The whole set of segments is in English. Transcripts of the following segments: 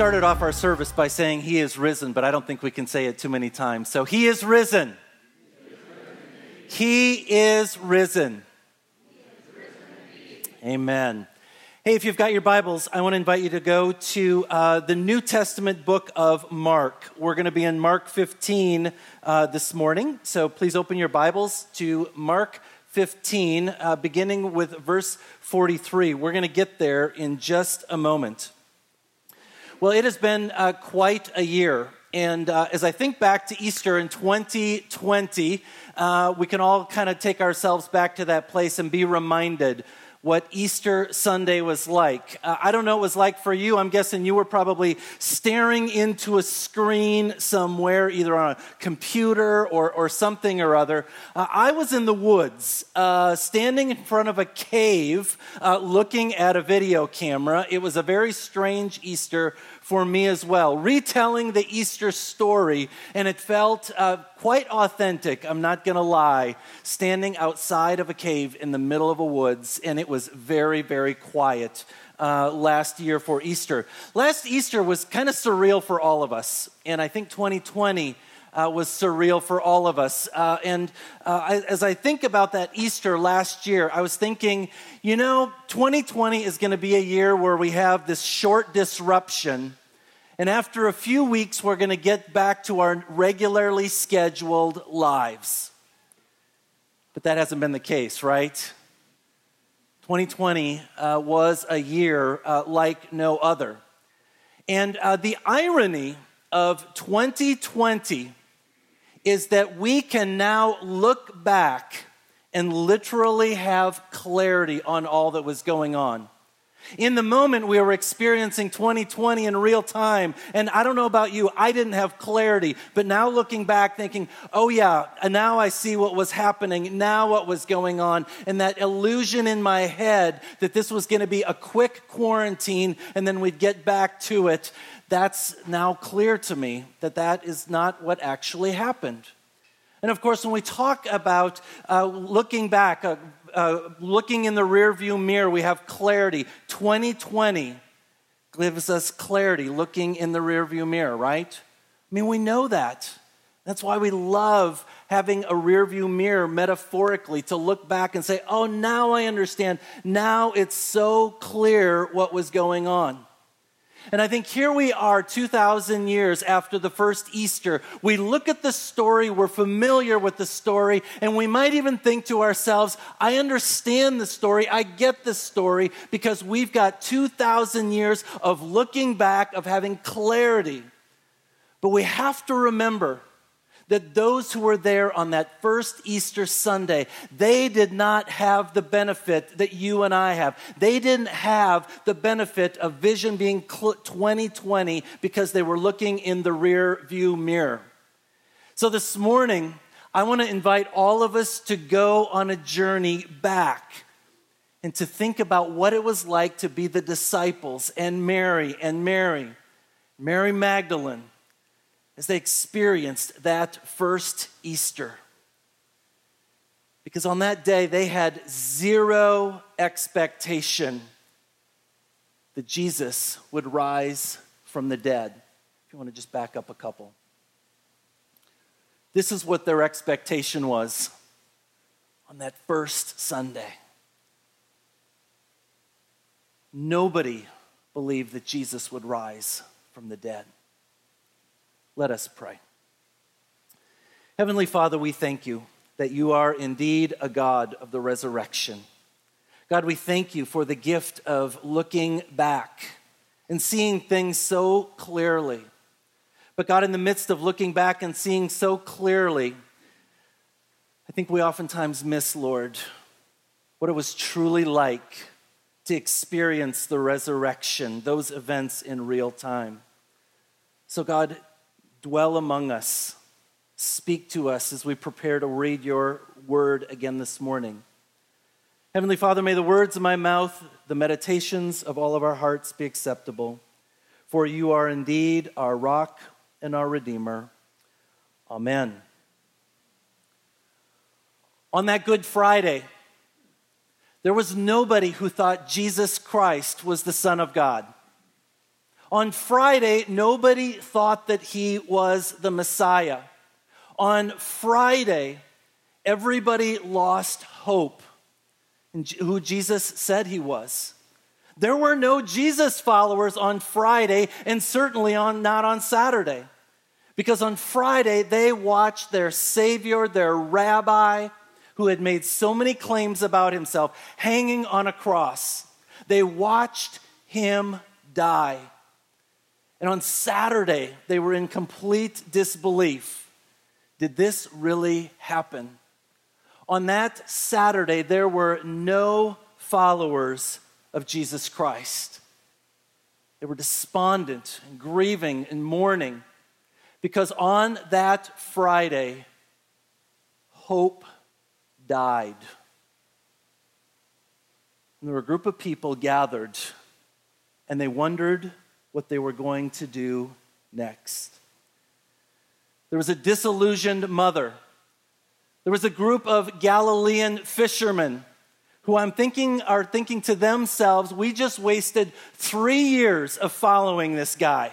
Started off our service by saying He is risen, but I don't think we can say it too many times. So, He is risen. He is risen. Amen. Hey, if you've got your Bibles, I want to invite you to go to uh, the New Testament book of Mark. We're going to be in Mark 15 uh, this morning. So please open your Bibles to Mark 15, uh, beginning with verse 43. We're going to get there in just a moment. Well, it has been uh, quite a year. And uh, as I think back to Easter in 2020, uh, we can all kind of take ourselves back to that place and be reminded what Easter Sunday was like. Uh, I don't know what it was like for you. I'm guessing you were probably staring into a screen somewhere, either on a computer or, or something or other. Uh, I was in the woods, uh, standing in front of a cave, uh, looking at a video camera. It was a very strange Easter for me as well, retelling the Easter story, and it felt uh, quite authentic, I'm not gonna lie, standing outside of a cave in the middle of a woods, and it was very, very quiet. Uh, last year for Easter. Last Easter was kind of surreal for all of us, and I think 2020 uh, was surreal for all of us. Uh, and uh, I, as I think about that Easter last year, I was thinking, you know, 2020 is going to be a year where we have this short disruption and after a few weeks, we're going to get back to our regularly scheduled lives. But that hasn't been the case, right? 2020 uh, was a year uh, like no other. And uh, the irony of 2020 is that we can now look back and literally have clarity on all that was going on. In the moment, we were experiencing 2020 in real time. And I don't know about you, I didn't have clarity. But now looking back, thinking, oh yeah, now I see what was happening, now what was going on. And that illusion in my head that this was going to be a quick quarantine and then we'd get back to it, that's now clear to me that that is not what actually happened. And of course, when we talk about uh, looking back, uh, uh, looking in the rearview mirror, we have clarity. 2020 gives us clarity looking in the rearview mirror, right? I mean, we know that. That's why we love having a rearview mirror metaphorically to look back and say, oh, now I understand. Now it's so clear what was going on. And I think here we are 2,000 years after the first Easter. We look at the story, we're familiar with the story, and we might even think to ourselves, I understand the story, I get the story, because we've got 2,000 years of looking back, of having clarity. But we have to remember that those who were there on that first Easter Sunday, they did not have the benefit that you and I have. They didn't have the benefit of vision being 2020 because they were looking in the rear view mirror. So this morning, I want to invite all of us to go on a journey back and to think about what it was like to be the disciples and Mary and Mary, Mary Magdalene, as they experienced that first Easter. Because on that day, they had zero expectation that Jesus would rise from the dead. If you want to just back up a couple. This is what their expectation was on that first Sunday. Nobody believed that Jesus would rise from the dead. Let us pray. Heavenly Father, we thank you that you are indeed a God of the resurrection. God, we thank you for the gift of looking back and seeing things so clearly. But God, in the midst of looking back and seeing so clearly, I think we oftentimes miss, Lord, what it was truly like to experience the resurrection, those events in real time. So, God, dwell among us. Speak to us as we prepare to read your word again this morning. Heavenly Father, may the words of my mouth, the meditations of all of our hearts be acceptable. For you are indeed our rock and our Redeemer. Amen. On that Good Friday, there was nobody who thought Jesus Christ was the Son of God. On Friday, nobody thought that he was the Messiah. On Friday, everybody lost hope in who Jesus said he was. There were no Jesus followers on Friday, and certainly on, not on Saturday. Because on Friday, they watched their Savior, their rabbi, who had made so many claims about himself, hanging on a cross. They watched him die. And on Saturday, they were in complete disbelief. Did this really happen? On that Saturday, there were no followers of Jesus Christ. They were despondent and grieving and mourning because on that Friday, hope died. And there were a group of people gathered, and they wondered what they were going to do next. There was a disillusioned mother. There was a group of Galilean fishermen who I'm thinking are thinking to themselves, we just wasted three years of following this guy.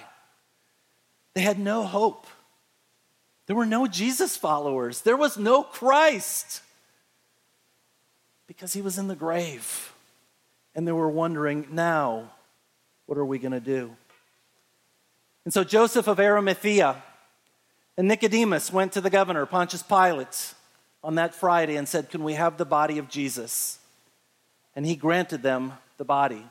They had no hope. There were no Jesus followers. There was no Christ because he was in the grave. And they were wondering, now, what are we going to do? And so Joseph of Arimathea and Nicodemus went to the governor, Pontius Pilate, on that Friday and said, Can we have the body of Jesus? And he granted them the body.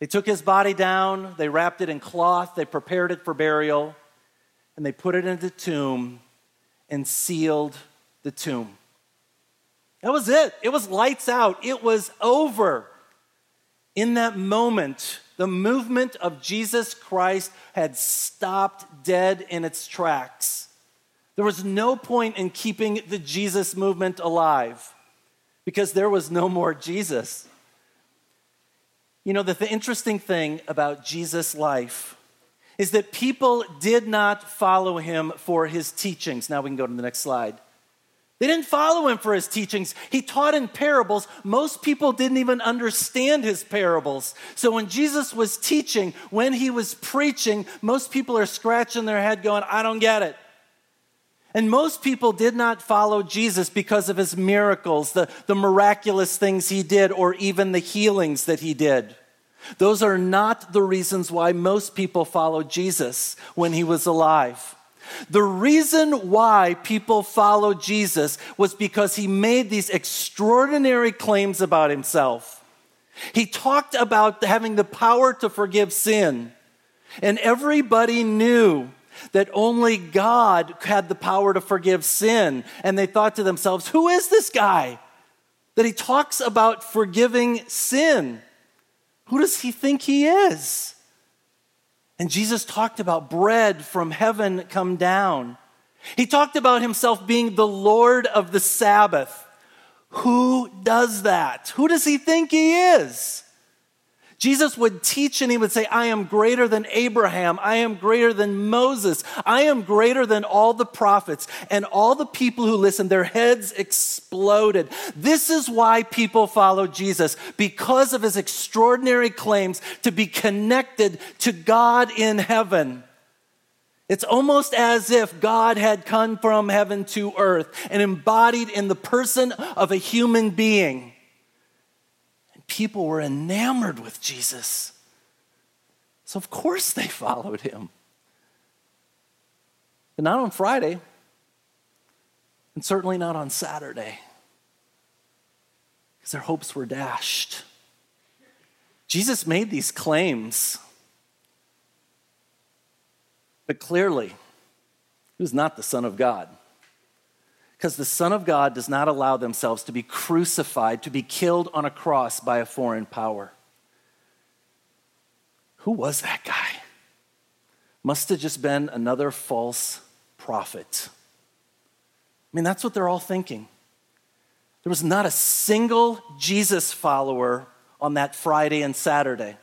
They took his body down, they wrapped it in cloth, they prepared it for burial, and they put it in the tomb and sealed the tomb. That was it. It was lights out. It was over. In that moment, the movement of Jesus Christ had stopped dead in its tracks. There was no point in keeping the Jesus movement alive because there was no more Jesus. You know, the, the interesting thing about Jesus' life is that people did not follow him for his teachings. Now we can go to the next slide. They didn't follow him for his teachings. He taught in parables. Most people didn't even understand his parables. So when Jesus was teaching, when he was preaching, most people are scratching their head going, I don't get it. And most people did not follow Jesus because of his miracles, the, the miraculous things he did, or even the healings that he did. Those are not the reasons why most people followed Jesus when he was alive. The reason why people followed Jesus was because he made these extraordinary claims about himself. He talked about having the power to forgive sin, and everybody knew that only God had the power to forgive sin. And they thought to themselves, who is this guy that he talks about forgiving sin? Who does he think he is? And Jesus talked about bread from heaven come down. He talked about himself being the Lord of the Sabbath. Who does that? Who does he think he is? Jesus would teach and he would say, I am greater than Abraham. I am greater than Moses. I am greater than all the prophets. And all the people who listened, their heads exploded. This is why people follow Jesus, because of his extraordinary claims to be connected to God in heaven. It's almost as if God had come from heaven to earth and embodied in the person of a human being people were enamored with Jesus. So, of course, they followed him. But not on Friday, and certainly not on Saturday, because their hopes were dashed. Jesus made these claims, but clearly, he was not the Son of God because the Son of God does not allow themselves to be crucified, to be killed on a cross by a foreign power. Who was that guy? Must have just been another false prophet. I mean, that's what they're all thinking. There was not a single Jesus follower on that Friday and Saturday.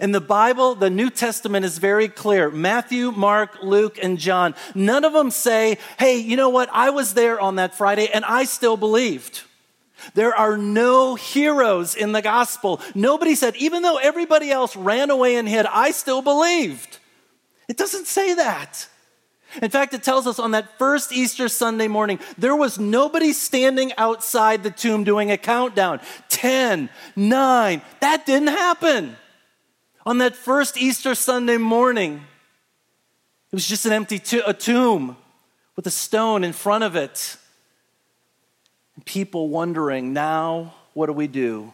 In the Bible, the New Testament is very clear. Matthew, Mark, Luke, and John, none of them say, hey, you know what? I was there on that Friday and I still believed. There are no heroes in the gospel. Nobody said, even though everybody else ran away and hid, I still believed. It doesn't say that. In fact, it tells us on that first Easter Sunday morning, there was nobody standing outside the tomb doing a countdown 10, 9. That didn't happen. On that first Easter Sunday morning, it was just an empty a tomb with a stone in front of it. And people wondering, now what do we do?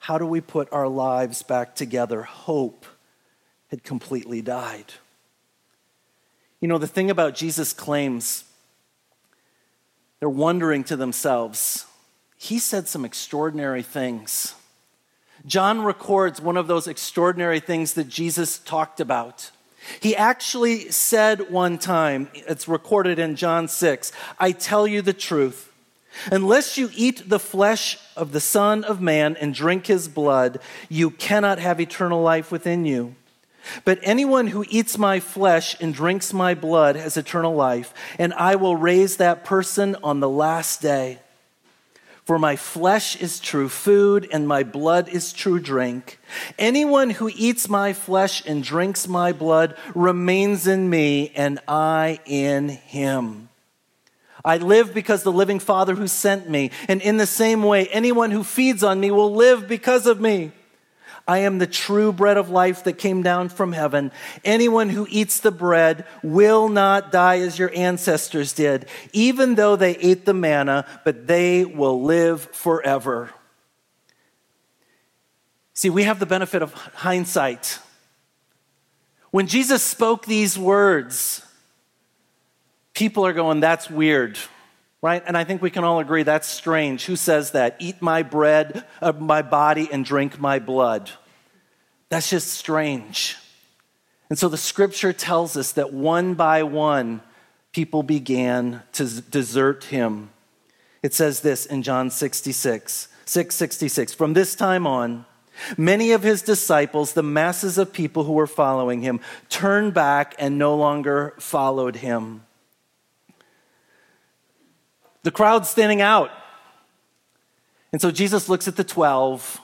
How do we put our lives back together? Hope had completely died. You know, the thing about Jesus' claims, they're wondering to themselves, he said some extraordinary things. John records one of those extraordinary things that Jesus talked about. He actually said one time, it's recorded in John 6, I tell you the truth. Unless you eat the flesh of the Son of Man and drink his blood, you cannot have eternal life within you. But anyone who eats my flesh and drinks my blood has eternal life, and I will raise that person on the last day. For my flesh is true food, and my blood is true drink. Anyone who eats my flesh and drinks my blood remains in me, and I in him. I live because the living Father who sent me, and in the same way, anyone who feeds on me will live because of me. I am the true bread of life that came down from heaven. Anyone who eats the bread will not die as your ancestors did, even though they ate the manna, but they will live forever. See, we have the benefit of hindsight. When Jesus spoke these words, people are going, that's weird right? And I think we can all agree that's strange. Who says that? Eat my bread, uh, my body, and drink my blood. That's just strange. And so the scripture tells us that one by one, people began to desert him. It says this in John 66, 666. From this time on, many of his disciples, the masses of people who were following him, turned back and no longer followed him. The crowd's thinning out. And so Jesus looks at the 12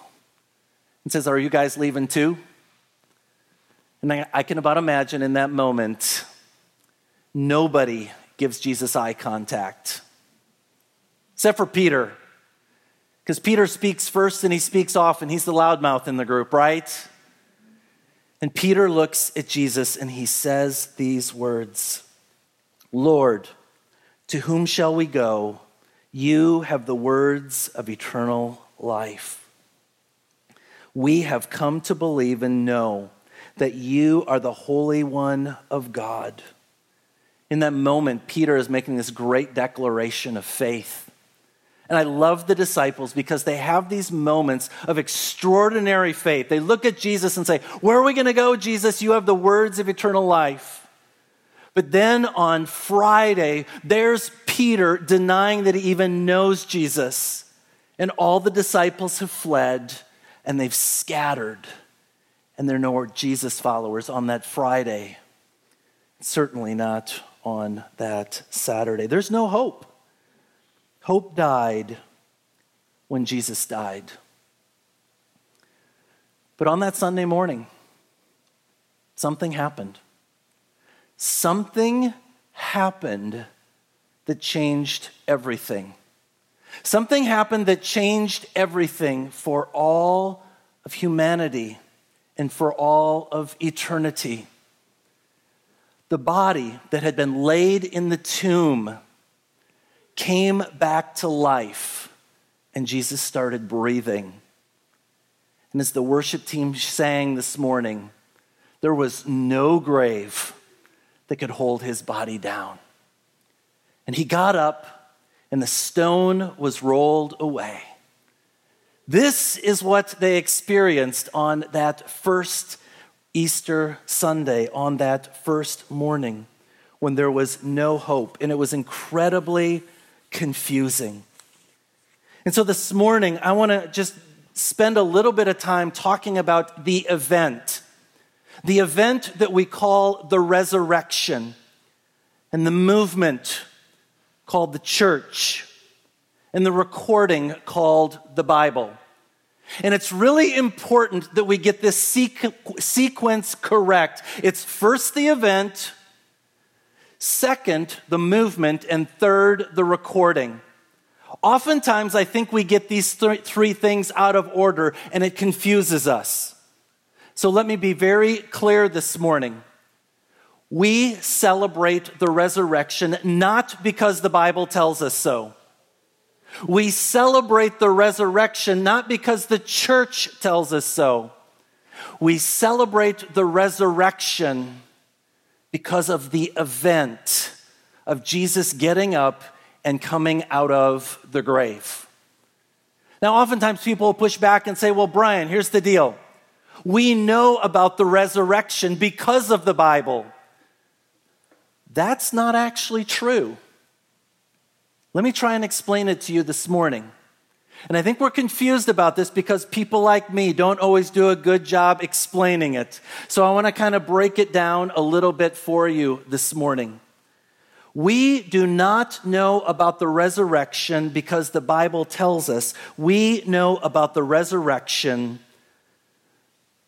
and says, Are you guys leaving too? And I, I can about imagine in that moment, nobody gives Jesus eye contact, except for Peter. Because Peter speaks first and he speaks often. He's the loudmouth in the group, right? And Peter looks at Jesus and he says these words Lord, to whom shall we go? You have the words of eternal life. We have come to believe and know that you are the Holy One of God. In that moment, Peter is making this great declaration of faith. And I love the disciples because they have these moments of extraordinary faith. They look at Jesus and say, Where are we going to go, Jesus? You have the words of eternal life. But then on Friday, there's Peter denying that he even knows Jesus. And all the disciples have fled and they've scattered. And there are no more Jesus followers on that Friday. Certainly not on that Saturday. There's no hope. Hope died when Jesus died. But on that Sunday morning, something happened something happened that changed everything. Something happened that changed everything for all of humanity and for all of eternity. The body that had been laid in the tomb came back to life, and Jesus started breathing. And as the worship team sang this morning, there was no grave that could hold his body down. And he got up, and the stone was rolled away. This is what they experienced on that first Easter Sunday, on that first morning when there was no hope, and it was incredibly confusing. And so this morning, I want to just spend a little bit of time talking about the event the event that we call the resurrection and the movement called the church and the recording called the Bible. And it's really important that we get this sequ- sequence correct. It's first the event, second the movement, and third the recording. Oftentimes, I think we get these th- three things out of order and it confuses us. So let me be very clear this morning. We celebrate the resurrection not because the Bible tells us so. We celebrate the resurrection not because the church tells us so. We celebrate the resurrection because of the event of Jesus getting up and coming out of the grave. Now, oftentimes people push back and say, Well, Brian, here's the deal. We know about the resurrection because of the Bible. That's not actually true. Let me try and explain it to you this morning. And I think we're confused about this because people like me don't always do a good job explaining it. So I want to kind of break it down a little bit for you this morning. We do not know about the resurrection because the Bible tells us. We know about the resurrection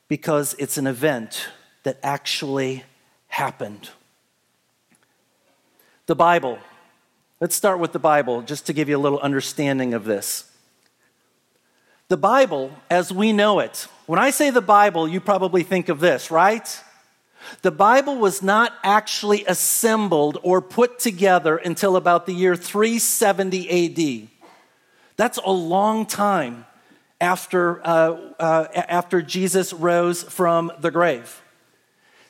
because it's an event that actually happened. The Bible. Let's start with the Bible just to give you a little understanding of this. The Bible, as we know it, when I say the Bible, you probably think of this, right? The Bible was not actually assembled or put together until about the year 370 AD. That's a long time after, uh, uh, after Jesus rose from the grave.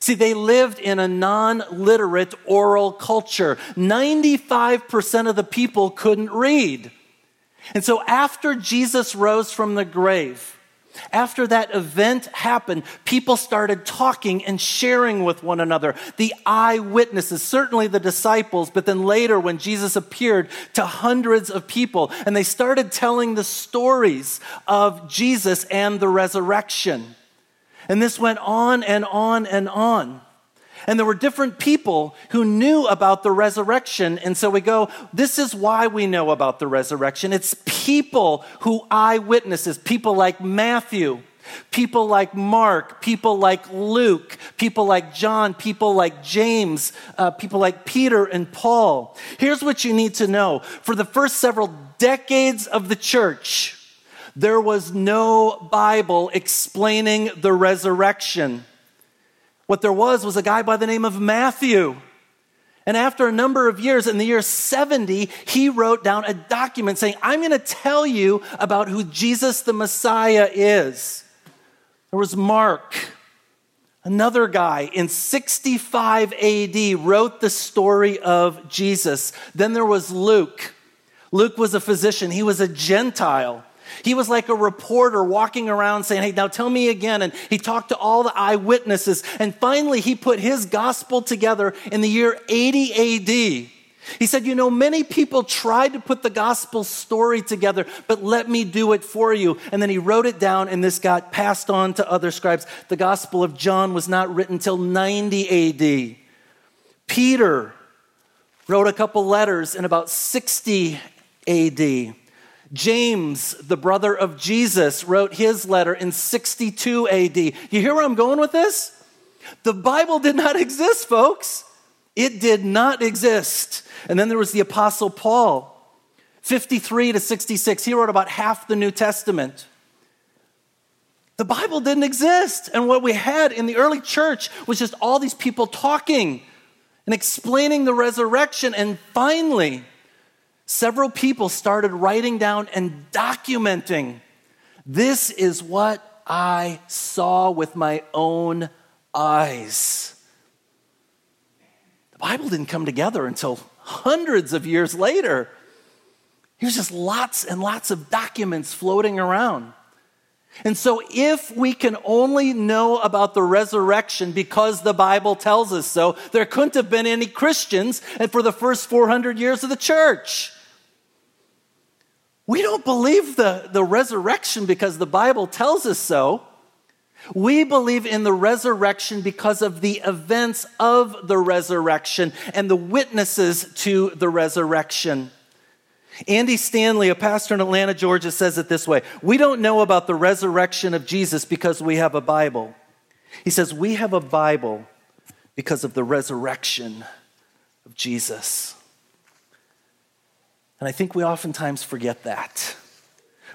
See, they lived in a non literate oral culture. 95% of the people couldn't read. And so, after Jesus rose from the grave, after that event happened, people started talking and sharing with one another. The eyewitnesses, certainly the disciples, but then later when Jesus appeared to hundreds of people, and they started telling the stories of Jesus and the resurrection. And this went on and on and on. And there were different people who knew about the resurrection. And so we go, this is why we know about the resurrection. It's people who eyewitnesses, people like Matthew, people like Mark, people like Luke, people like John, people like James, uh, people like Peter and Paul. Here's what you need to know. For the first several decades of the church, there was no Bible explaining the resurrection. What there was was a guy by the name of Matthew. And after a number of years, in the year 70, he wrote down a document saying, I'm going to tell you about who Jesus the Messiah is. There was Mark, another guy in 65 AD, wrote the story of Jesus. Then there was Luke. Luke was a physician, he was a Gentile. He was like a reporter walking around saying, Hey, now tell me again. And he talked to all the eyewitnesses. And finally, he put his gospel together in the year 80 AD. He said, You know, many people tried to put the gospel story together, but let me do it for you. And then he wrote it down, and this got passed on to other scribes. The gospel of John was not written till 90 AD. Peter wrote a couple letters in about 60 AD. James, the brother of Jesus, wrote his letter in 62 AD. You hear where I'm going with this? The Bible did not exist, folks. It did not exist. And then there was the Apostle Paul, 53 to 66. He wrote about half the New Testament. The Bible didn't exist. And what we had in the early church was just all these people talking and explaining the resurrection. And finally, several people started writing down and documenting this is what I saw with my own eyes. The Bible didn't come together until hundreds of years later. Here's just lots and lots of documents floating around. And so, if we can only know about the resurrection because the Bible tells us so, there couldn't have been any Christians for the first 400 years of the church. We don't believe the, the resurrection because the Bible tells us so. We believe in the resurrection because of the events of the resurrection and the witnesses to the resurrection. Andy Stanley, a pastor in Atlanta, Georgia, says it this way We don't know about the resurrection of Jesus because we have a Bible. He says, We have a Bible because of the resurrection of Jesus. And I think we oftentimes forget that.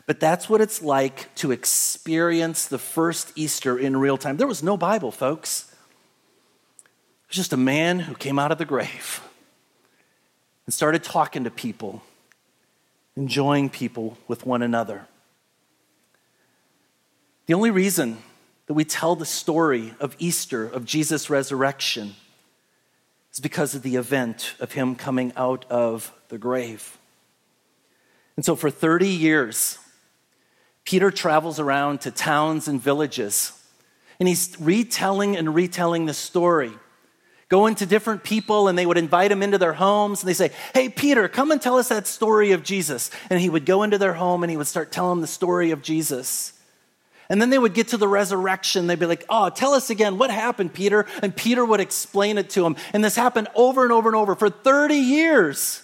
But that's what it's like to experience the first Easter in real time. There was no Bible, folks. It was just a man who came out of the grave and started talking to people, enjoying people with one another. The only reason that we tell the story of Easter, of Jesus' resurrection, is because of the event of him coming out of the grave. And so for 30 years, Peter travels around to towns and villages, and he's retelling and retelling the story. Going to different people, and they would invite him into their homes, and they say, Hey, Peter, come and tell us that story of Jesus. And he would go into their home and he would start telling the story of Jesus. And then they would get to the resurrection. They'd be like, Oh, tell us again, what happened, Peter? And Peter would explain it to him. And this happened over and over and over for 30 years.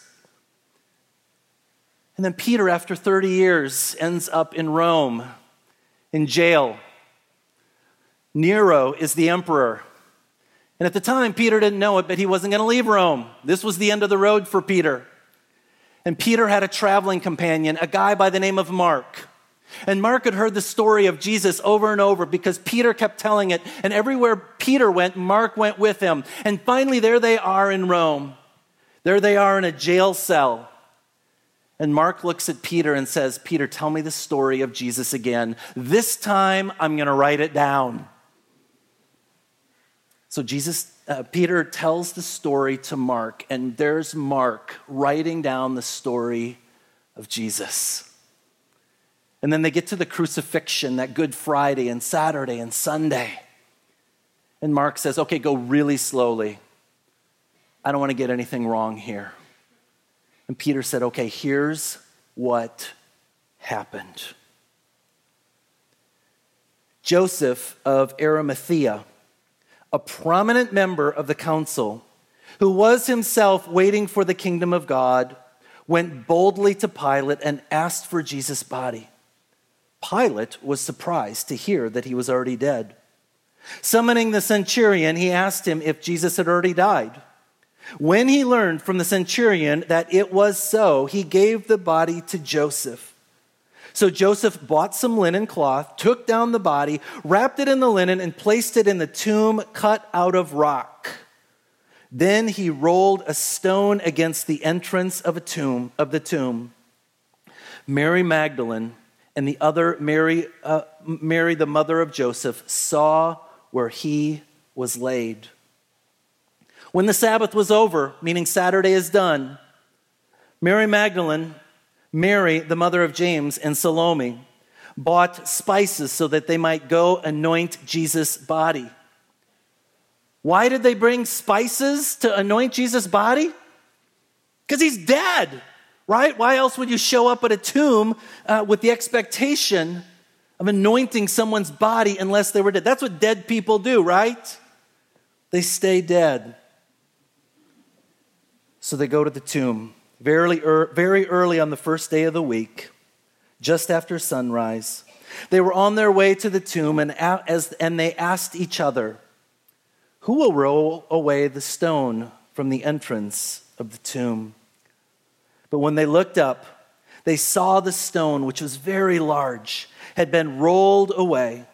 And then Peter, after 30 years, ends up in Rome, in jail. Nero is the emperor. And at the time, Peter didn't know it, but he wasn't going to leave Rome. This was the end of the road for Peter. And Peter had a traveling companion, a guy by the name of Mark. And Mark had heard the story of Jesus over and over because Peter kept telling it. And everywhere Peter went, Mark went with him. And finally, there they are in Rome. There they are in a jail cell. And Mark looks at Peter and says, Peter, tell me the story of Jesus again. This time I'm going to write it down. So Jesus, uh, Peter tells the story to Mark, and there's Mark writing down the story of Jesus. And then they get to the crucifixion, that Good Friday and Saturday and Sunday. And Mark says, okay, go really slowly. I don't want to get anything wrong here. And Peter said, Okay, here's what happened. Joseph of Arimathea, a prominent member of the council, who was himself waiting for the kingdom of God, went boldly to Pilate and asked for Jesus' body. Pilate was surprised to hear that he was already dead. Summoning the centurion, he asked him if Jesus had already died. When he learned from the centurion that it was so, he gave the body to Joseph. So Joseph bought some linen cloth, took down the body, wrapped it in the linen, and placed it in the tomb cut out of rock. Then he rolled a stone against the entrance of a tomb of the tomb. Mary Magdalene and the other Mary, uh, Mary, the mother of Joseph, saw where he was laid. When the Sabbath was over, meaning Saturday is done, Mary Magdalene, Mary, the mother of James, and Salome bought spices so that they might go anoint Jesus' body. Why did they bring spices to anoint Jesus' body? Because he's dead, right? Why else would you show up at a tomb uh, with the expectation of anointing someone's body unless they were dead? That's what dead people do, right? They stay dead. So they go to the tomb very, er, very early on the first day of the week, just after sunrise. They were on their way to the tomb and, as, and they asked each other, Who will roll away the stone from the entrance of the tomb? But when they looked up, they saw the stone, which was very large, had been rolled away.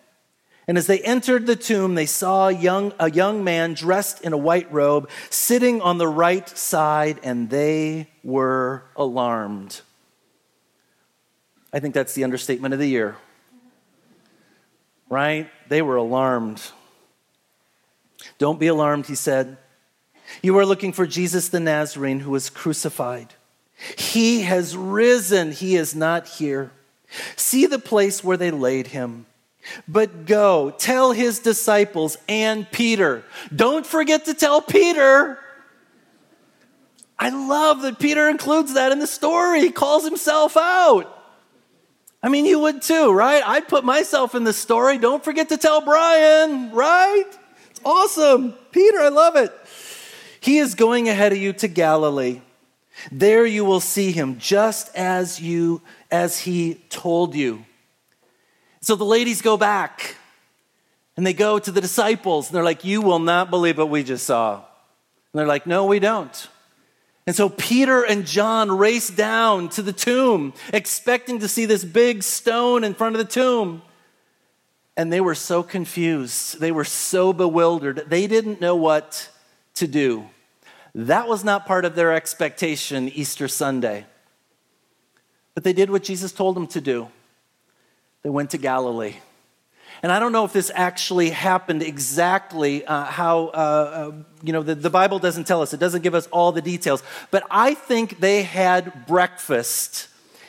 And as they entered the tomb, they saw a young, a young man dressed in a white robe sitting on the right side, and they were alarmed. I think that's the understatement of the year. Right? They were alarmed. Don't be alarmed, he said. You are looking for Jesus the Nazarene who was crucified. He has risen, he is not here. See the place where they laid him. But go, tell his disciples and Peter. Don't forget to tell Peter. I love that Peter includes that in the story. He calls himself out. I mean, you would too, right? I'd put myself in the story. Don't forget to tell Brian, right? It's awesome. Peter, I love it. He is going ahead of you to Galilee. There you will see him just as you as he told you. So the ladies go back and they go to the disciples and they're like, You will not believe what we just saw. And they're like, No, we don't. And so Peter and John race down to the tomb, expecting to see this big stone in front of the tomb. And they were so confused. They were so bewildered. They didn't know what to do. That was not part of their expectation Easter Sunday. But they did what Jesus told them to do. They went to Galilee. And I don't know if this actually happened exactly uh, how, uh, uh, you know, the, the Bible doesn't tell us, it doesn't give us all the details. But I think they had breakfast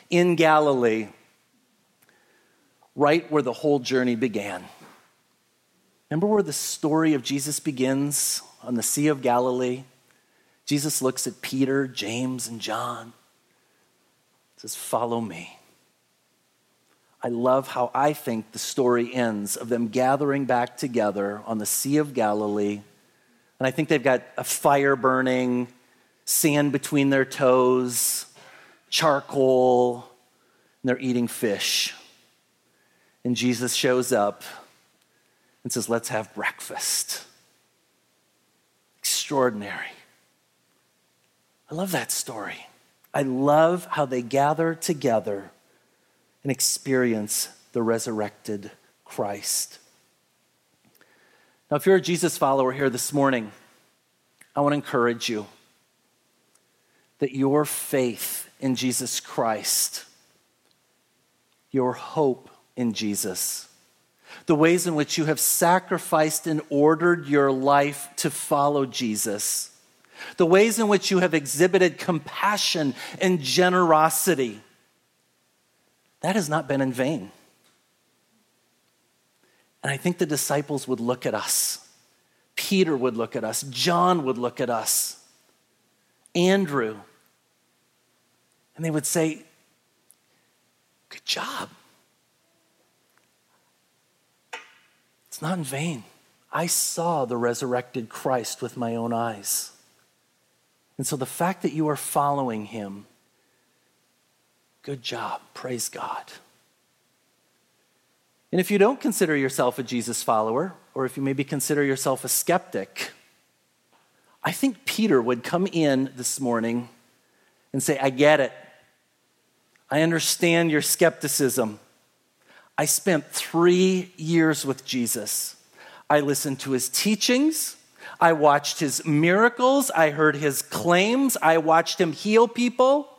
in Galilee right where the whole journey began. Remember where the story of Jesus begins on the Sea of Galilee? Jesus looks at Peter, James, and John, says, Follow me. I love how I think the story ends of them gathering back together on the Sea of Galilee. And I think they've got a fire burning, sand between their toes, charcoal, and they're eating fish. And Jesus shows up and says, Let's have breakfast. Extraordinary. I love that story. I love how they gather together and experience the resurrected Christ. Now, if you're a Jesus follower here this morning, I want to encourage you that your faith in Jesus Christ, your hope in Jesus, the ways in which you have sacrificed and ordered your life to follow Jesus, the ways in which you have exhibited compassion and generosity, that has not been in vain. And I think the disciples would look at us. Peter would look at us. John would look at us. Andrew. And they would say, Good job. It's not in vain. I saw the resurrected Christ with my own eyes. And so the fact that you are following him, good job. Praise God. And if you don't consider yourself a Jesus follower, or if you maybe consider yourself a skeptic, I think Peter would come in this morning and say, I get it. I understand your skepticism. I spent three years with Jesus. I listened to his teachings. I watched his miracles. I heard his claims. I watched him heal people.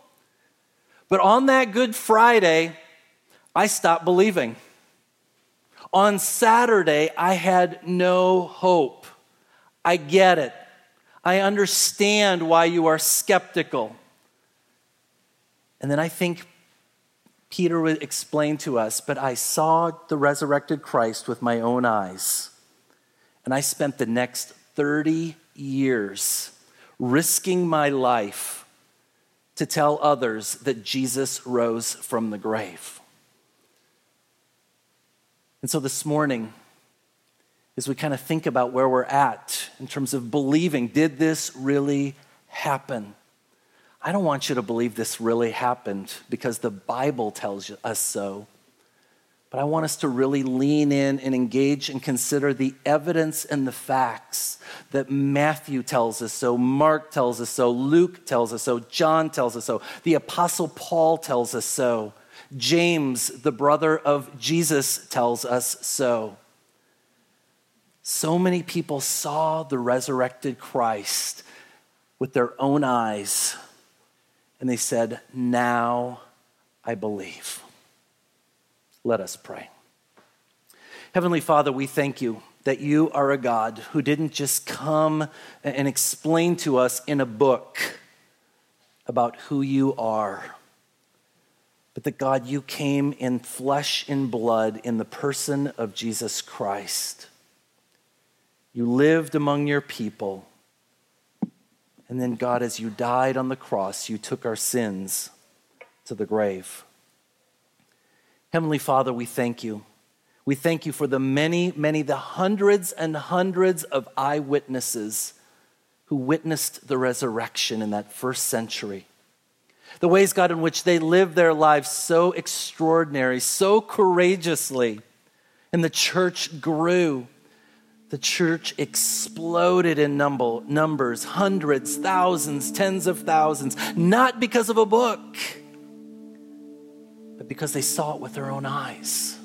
But on that Good Friday, I stopped believing. On Saturday, I had no hope. I get it. I understand why you are skeptical. And then I think Peter would explain to us, but I saw the resurrected Christ with my own eyes. And I spent the next 30 years risking my life to tell others that Jesus rose from the grave. And so this morning, as we kind of think about where we're at in terms of believing, did this really happen? I don't want you to believe this really happened because the Bible tells us so. But I want us to really lean in and engage and consider the evidence and the facts that Matthew tells us so, Mark tells us so, Luke tells us so, John tells us so, the Apostle Paul tells us so, James, the brother of Jesus, tells us so. So many people saw the resurrected Christ with their own eyes and they said, Now I believe. Let us pray. Heavenly Father, we thank you that you are a God who didn't just come and explain to us in a book about who you are, but that God, you came in flesh and blood in the person of Jesus Christ. You lived among your people and then, God, as you died on the cross, you took our sins to the grave. Heavenly Father, we thank you. We thank you for the many, many, the hundreds and hundreds of eyewitnesses who witnessed the resurrection in that first century. the ways, God, in which they lived their lives so extraordinary, so courageously. And the church grew. The church exploded in number, numbers, hundreds, thousands, tens of thousands, not because of a book, because they saw it with their own eyes.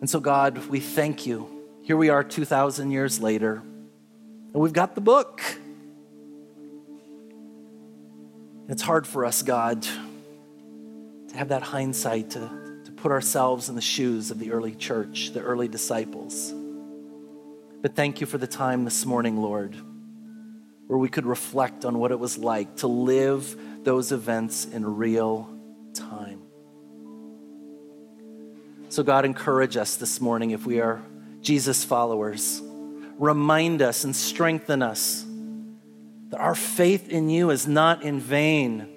And so, God, we thank you. Here we are 2,000 years later, and we've got the book. It's hard for us, God, to have that hindsight, to, to put ourselves in the shoes of the early church, the early disciples. But thank you for the time this morning, Lord, where we could reflect on what it was like to live those events in real time. So, God, encourage us this morning if we are Jesus followers. Remind us and strengthen us that our faith in you is not in vain.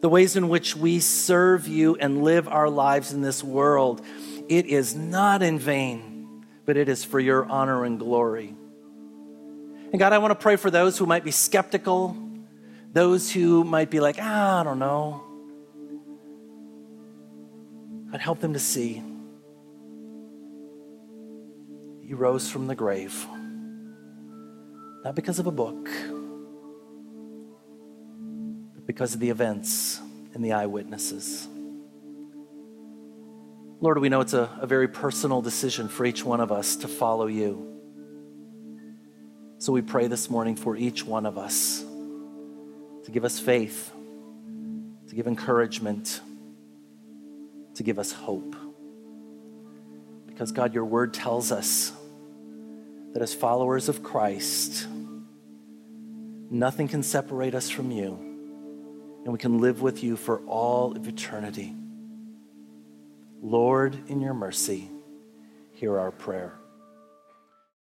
The ways in which we serve you and live our lives in this world, it is not in vain, but it is for your honor and glory. And God, I want to pray for those who might be skeptical, those who might be like, ah, I don't know. I'd help them to see you rose from the grave, not because of a book but because of the events and the eyewitnesses. Lord, we know it's a, a very personal decision for each one of us to follow you. So we pray this morning for each one of us to give us faith, to give encouragement, to give us hope. Because, God, your word tells us that as followers of Christ, nothing can separate us from you and we can live with you for all of eternity. Lord, in your mercy, hear our prayer.